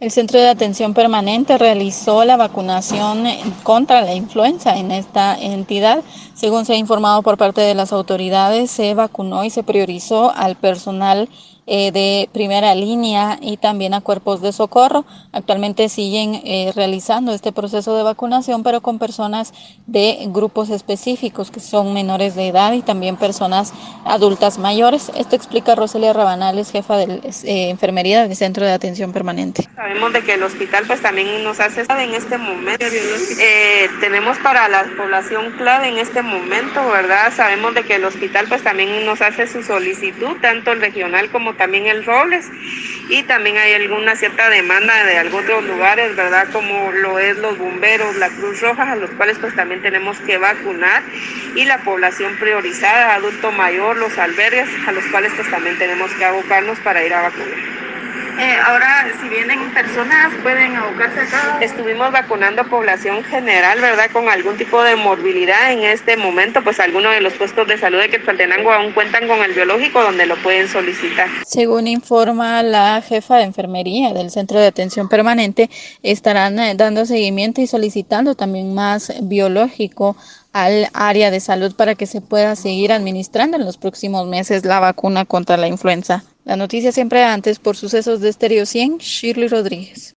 El Centro de Atención Permanente realizó la vacunación contra la influenza en esta entidad. Según se ha informado por parte de las autoridades, se vacunó y se priorizó al personal eh, de primera línea y también a cuerpos de socorro. Actualmente siguen eh, realizando este proceso de vacunación, pero con personas de grupos específicos que son menores de edad y también personas adultas mayores. Esto explica Roselia Rabanales, jefa de eh, enfermería del Centro de Atención Permanente. Sabemos de que el hospital pues también nos hace en este momento. tenemos para la población clave en este momento, ¿verdad? Sabemos de que el hospital pues también nos hace su solicitud, tanto el regional como también el Robles y también hay alguna cierta demanda de algunos lugares, ¿verdad? Como lo es los bomberos, la Cruz Roja, a los cuales pues también tenemos que vacunar y la población priorizada, adulto mayor, los albergues, a los cuales pues también tenemos que abocarnos para ir a vacunar. Eh, ahora, si vienen personas, pueden abocarse acá. Estuvimos vacunando población general, ¿verdad? Con algún tipo de morbilidad en este momento, pues algunos de los puestos de salud de Quetzaltenango aún cuentan con el biológico donde lo pueden solicitar. Según informa la jefa de enfermería del Centro de Atención Permanente, estarán eh, dando seguimiento y solicitando también más biológico al área de salud para que se pueda seguir administrando en los próximos meses la vacuna contra la influenza. La noticia siempre antes por sucesos de Estéreo 100, Shirley Rodríguez.